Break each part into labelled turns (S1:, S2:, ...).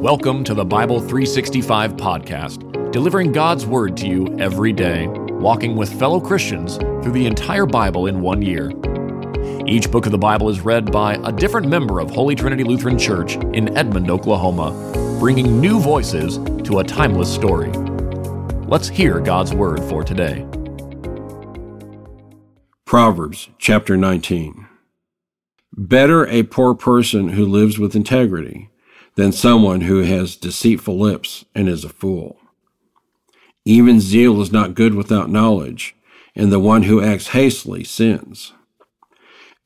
S1: Welcome to the Bible 365 podcast, delivering God's Word to you every day, walking with fellow Christians through the entire Bible in one year. Each book of the Bible is read by a different member of Holy Trinity Lutheran Church in Edmond, Oklahoma, bringing new voices to a timeless story. Let's hear God's Word for today.
S2: Proverbs chapter 19. Better a poor person who lives with integrity than someone who has deceitful lips and is a fool. Even zeal is not good without knowledge, and the one who acts hastily sins.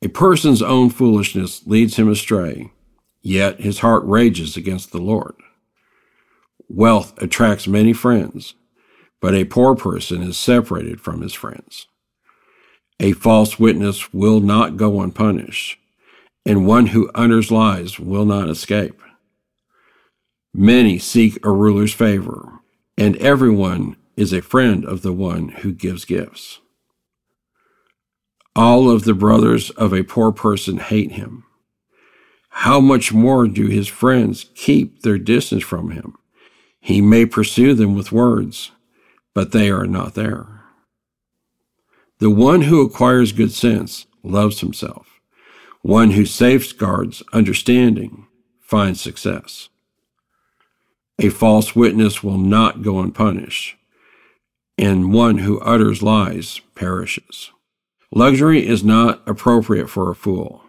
S2: A person's own foolishness leads him astray, yet his heart rages against the Lord. Wealth attracts many friends, but a poor person is separated from his friends. A false witness will not go unpunished, and one who utters lies will not escape. Many seek a ruler's favor, and everyone is a friend of the one who gives gifts. All of the brothers of a poor person hate him. How much more do his friends keep their distance from him? He may pursue them with words, but they are not there. The one who acquires good sense loves himself. One who safeguards understanding finds success. A false witness will not go unpunished, and one who utters lies perishes. Luxury is not appropriate for a fool.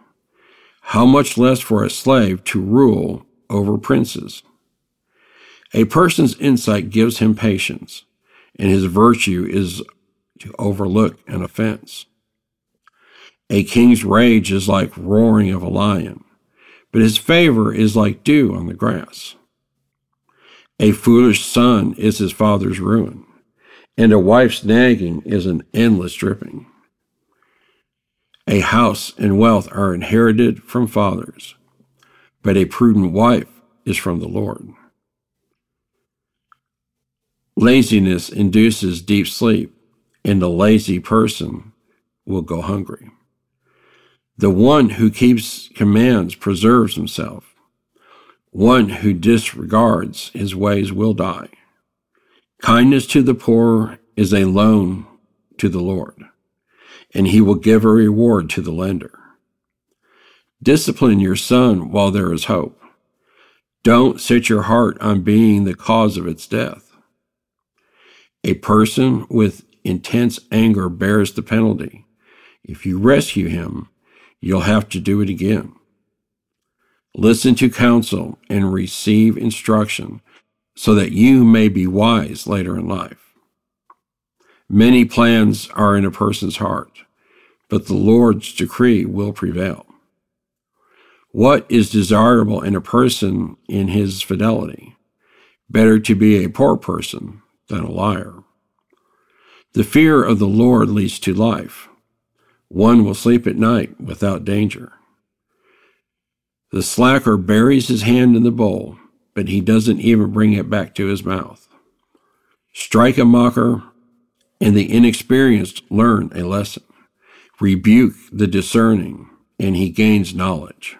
S2: How much less for a slave to rule over princes? A person's insight gives him patience, and his virtue is to overlook an offense. A king's rage is like roaring of a lion, but his favor is like dew on the grass. A foolish son is his father's ruin, and a wife's nagging is an endless dripping. A house and wealth are inherited from fathers, but a prudent wife is from the Lord. Laziness induces deep sleep, and a lazy person will go hungry. The one who keeps commands preserves himself. One who disregards his ways will die. Kindness to the poor is a loan to the Lord, and he will give a reward to the lender. Discipline your son while there is hope. Don't set your heart on being the cause of its death. A person with intense anger bears the penalty. If you rescue him, you'll have to do it again. Listen to counsel and receive instruction so that you may be wise later in life. Many plans are in a person's heart, but the Lord's decree will prevail. What is desirable in a person in his fidelity? Better to be a poor person than a liar. The fear of the Lord leads to life, one will sleep at night without danger. The slacker buries his hand in the bowl, but he doesn't even bring it back to his mouth. Strike a mocker, and the inexperienced learn a lesson. Rebuke the discerning, and he gains knowledge.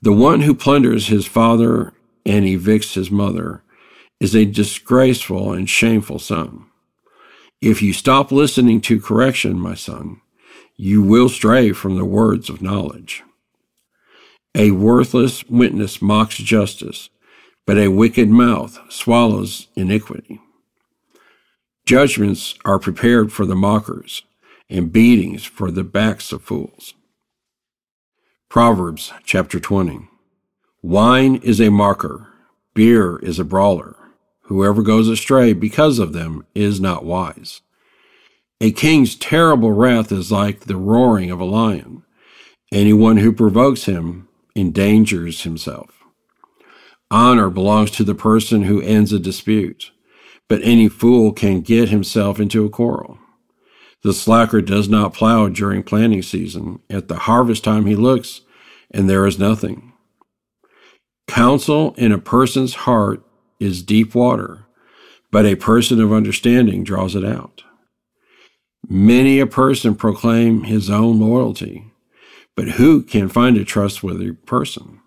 S2: The one who plunders his father and evicts his mother is a disgraceful and shameful son. If you stop listening to correction, my son, you will stray from the words of knowledge. A worthless witness mocks justice, but a wicked mouth swallows iniquity. Judgments are prepared for the mockers, and beatings for the backs of fools. Proverbs chapter 20. Wine is a mocker, beer is a brawler. Whoever goes astray because of them is not wise. A king's terrible wrath is like the roaring of a lion. Anyone who provokes him endangers himself. Honor belongs to the person who ends a dispute, but any fool can get himself into a quarrel. The slacker does not plow during planting season. At the harvest time he looks, and there is nothing. Counsel in a person's heart is deep water, but a person of understanding draws it out. Many a person proclaim his own loyalty, but who can find a trustworthy person?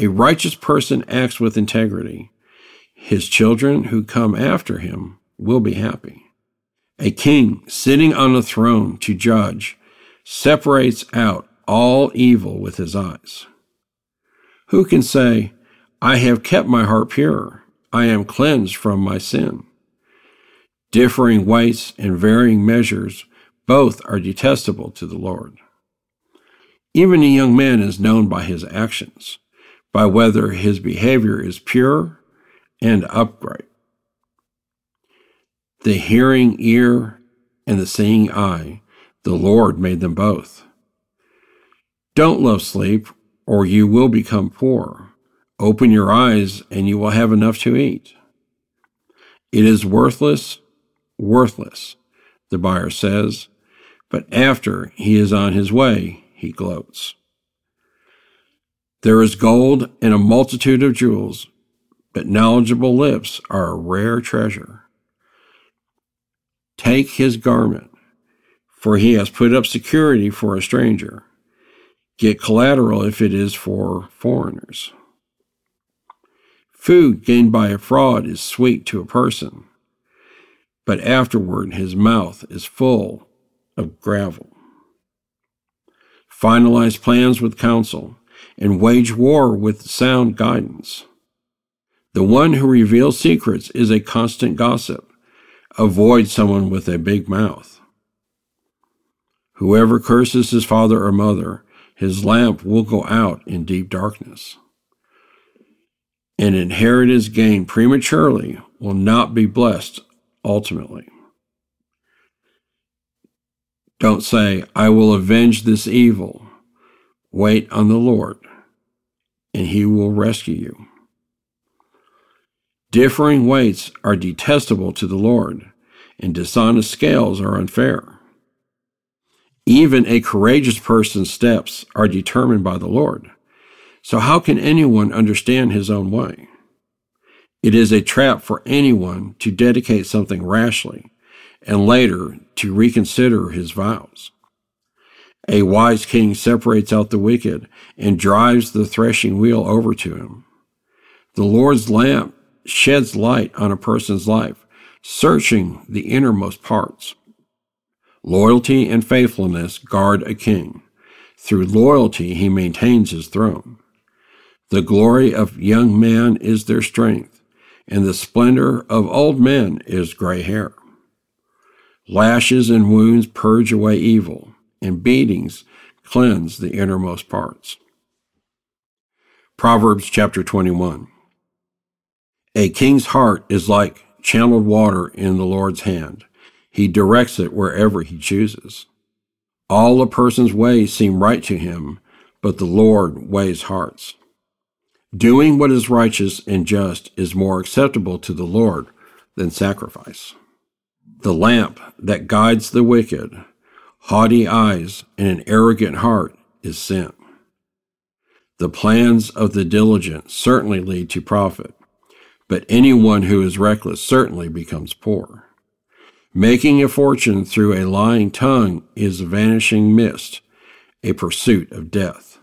S2: A righteous person acts with integrity. His children who come after him will be happy. A king sitting on a throne to judge separates out all evil with his eyes. Who can say, I have kept my heart pure, I am cleansed from my sin? Differing weights and varying measures, both are detestable to the Lord. Even a young man is known by his actions, by whether his behavior is pure and upright. The hearing ear and the seeing eye, the Lord made them both. Don't love sleep, or you will become poor. Open your eyes, and you will have enough to eat. It is worthless, worthless, the buyer says, but after he is on his way, he gloats. There is gold and a multitude of jewels, but knowledgeable lips are a rare treasure. Take his garment, for he has put up security for a stranger. Get collateral if it is for foreigners. Food gained by a fraud is sweet to a person, but afterward his mouth is full of gravel. Finalize plans with counsel and wage war with sound guidance. The one who reveals secrets is a constant gossip. Avoid someone with a big mouth. Whoever curses his father or mother his lamp will go out in deep darkness. An inheritance gained prematurely will not be blessed ultimately. Don't say, I will avenge this evil. Wait on the Lord, and he will rescue you. Differing weights are detestable to the Lord, and dishonest scales are unfair. Even a courageous person's steps are determined by the Lord. So, how can anyone understand his own way? It is a trap for anyone to dedicate something rashly and later to reconsider his vows. A wise king separates out the wicked and drives the threshing wheel over to him. The Lord's lamp sheds light on a person's life, searching the innermost parts. Loyalty and faithfulness guard a king. Through loyalty, he maintains his throne. The glory of young men is their strength, and the splendor of old men is gray hair. Lashes and wounds purge away evil, and beatings cleanse the innermost parts. Proverbs chapter 21. A king's heart is like channeled water in the Lord's hand he directs it wherever he chooses. All a person's ways seem right to him, but the Lord weighs hearts. Doing what is righteous and just is more acceptable to the Lord than sacrifice. The lamp that guides the wicked, haughty eyes, and an arrogant heart is sin. The plans of the diligent certainly lead to profit, but anyone who is reckless certainly becomes poor. Making a fortune through a lying tongue is a vanishing mist, a pursuit of death.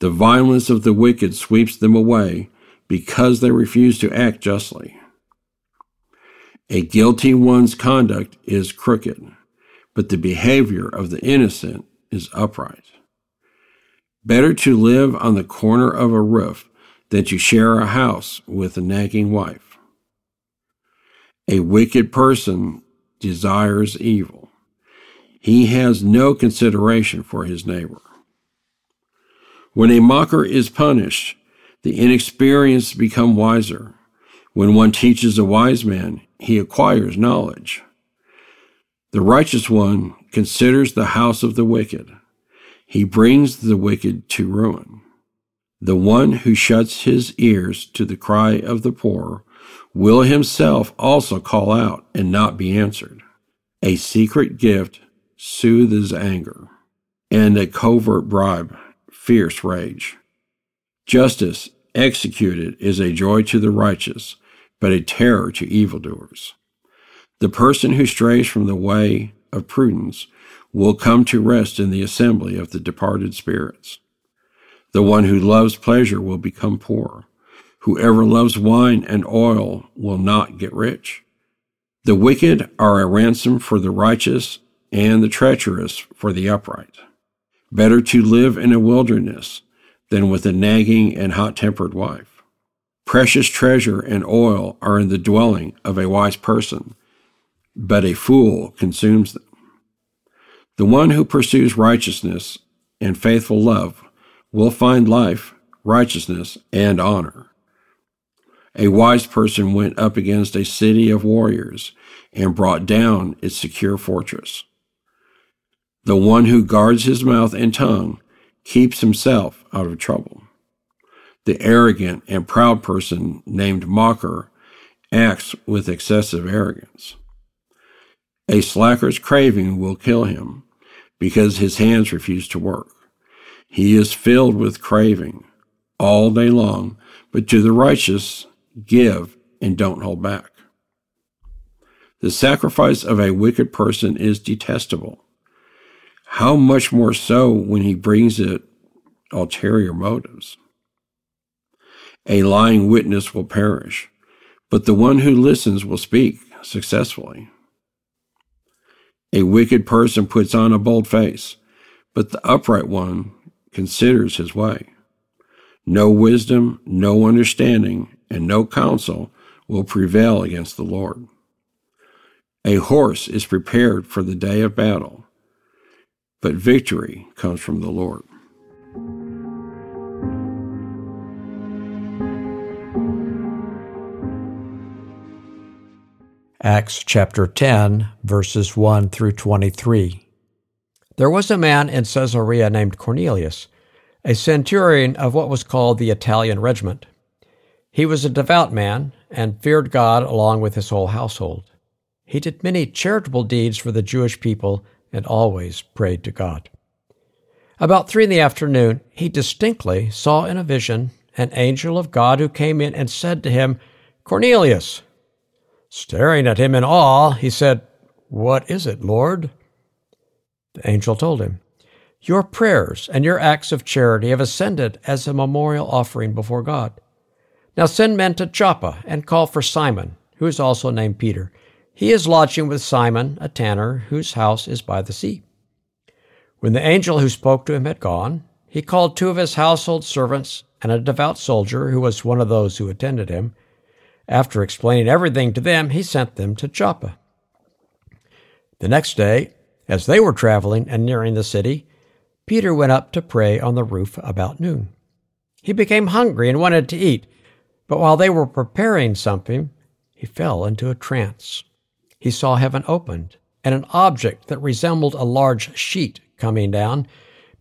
S2: The violence of the wicked sweeps them away because they refuse to act justly. A guilty one's conduct is crooked, but the behavior of the innocent is upright. Better to live on the corner of a roof than to share a house with a nagging wife. A wicked person desires evil. He has no consideration for his neighbor. When a mocker is punished, the inexperienced become wiser. When one teaches a wise man, he acquires knowledge. The righteous one considers the house of the wicked. He brings the wicked to ruin. The one who shuts his ears to the cry of the poor will himself also call out and not be answered. A secret gift soothes anger, and a covert bribe, fierce rage. Justice executed is a joy to the righteous, but a terror to evildoers. The person who strays from the way of prudence will come to rest in the assembly of the departed spirits. The one who loves pleasure will become poor. Whoever loves wine and oil will not get rich. The wicked are a ransom for the righteous, and the treacherous for the upright. Better to live in a wilderness than with a nagging and hot tempered wife. Precious treasure and oil are in the dwelling of a wise person, but a fool consumes them. The one who pursues righteousness and faithful love will find life, righteousness, and honor. A wise person went up against a city of warriors and brought down its secure fortress. The one who guards his mouth and tongue keeps himself out of trouble. The arrogant and proud person named Mocker acts with excessive arrogance. A slacker's craving will kill him because his hands refuse to work. He is filled with craving all day long, but to the righteous, give and don't hold back. The sacrifice of a wicked person is detestable. How much more so when he brings it ulterior motives? A lying witness will perish, but the one who listens will speak successfully. A wicked person puts on a bold face, but the upright one considers his way. No wisdom, no understanding, and no counsel will prevail against the Lord. A horse is prepared for the day of battle, but victory comes from the Lord.
S3: Acts chapter 10, verses 1 through 23. There was a man in Caesarea named Cornelius, a centurion of what was called the Italian regiment. He was a devout man and feared God along with his whole household. He did many charitable deeds for the Jewish people and always prayed to God. About three in the afternoon, he distinctly saw in a vision an angel of God who came in and said to him, Cornelius. Staring at him in awe, he said, What is it, Lord? The angel told him, Your prayers and your acts of charity have ascended as a memorial offering before God. Now send men to Joppa and call for Simon, who is also named Peter. He is lodging with Simon, a tanner, whose house is by the sea. When the angel who spoke to him had gone, he called two of his household servants and a devout soldier who was one of those who attended him. After explaining everything to them, he sent them to Joppa. The next day, as they were traveling and nearing the city, Peter went up to pray on the roof about noon. He became hungry and wanted to eat, but while they were preparing something, he fell into a trance. He saw heaven opened, and an object that resembled a large sheet coming down,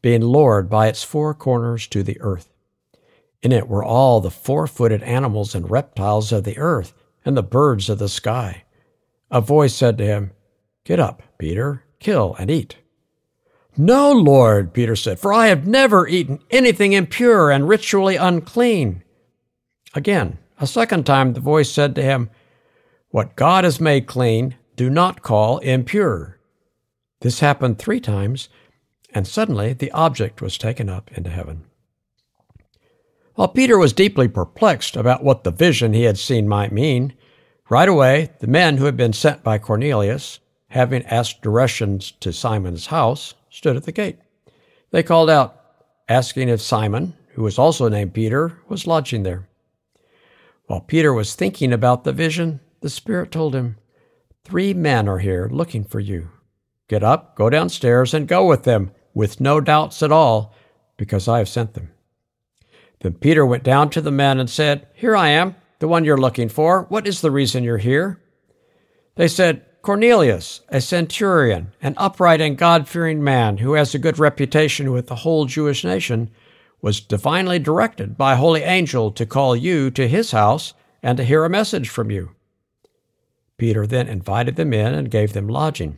S3: being lowered by its four corners to the earth. In it were all the four footed animals and reptiles of the earth, and the birds of the sky. A voice said to him, Get up, Peter, kill and eat. No, Lord, Peter said, for I have never eaten anything impure and ritually unclean. Again, a second time, the voice said to him, What God has made clean, do not call impure. This happened three times, and suddenly the object was taken up into heaven. While Peter was deeply perplexed about what the vision he had seen might mean, right away the men who had been sent by Cornelius, having asked directions to Simon's house, stood at the gate. They called out, asking if Simon, who was also named Peter, was lodging there. While Peter was thinking about the vision, the Spirit told him, Three men are here looking for you. Get up, go downstairs, and go with them, with no doubts at all, because I have sent them. Then Peter went down to the men and said, Here I am, the one you're looking for. What is the reason you're here? They said, Cornelius, a centurion, an upright and God fearing man who has a good reputation with the whole Jewish nation, was divinely directed by a holy angel to call you to his house and to hear a message from you. Peter then invited them in and gave them lodging.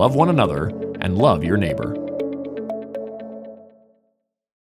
S1: love one another, and love your neighbor.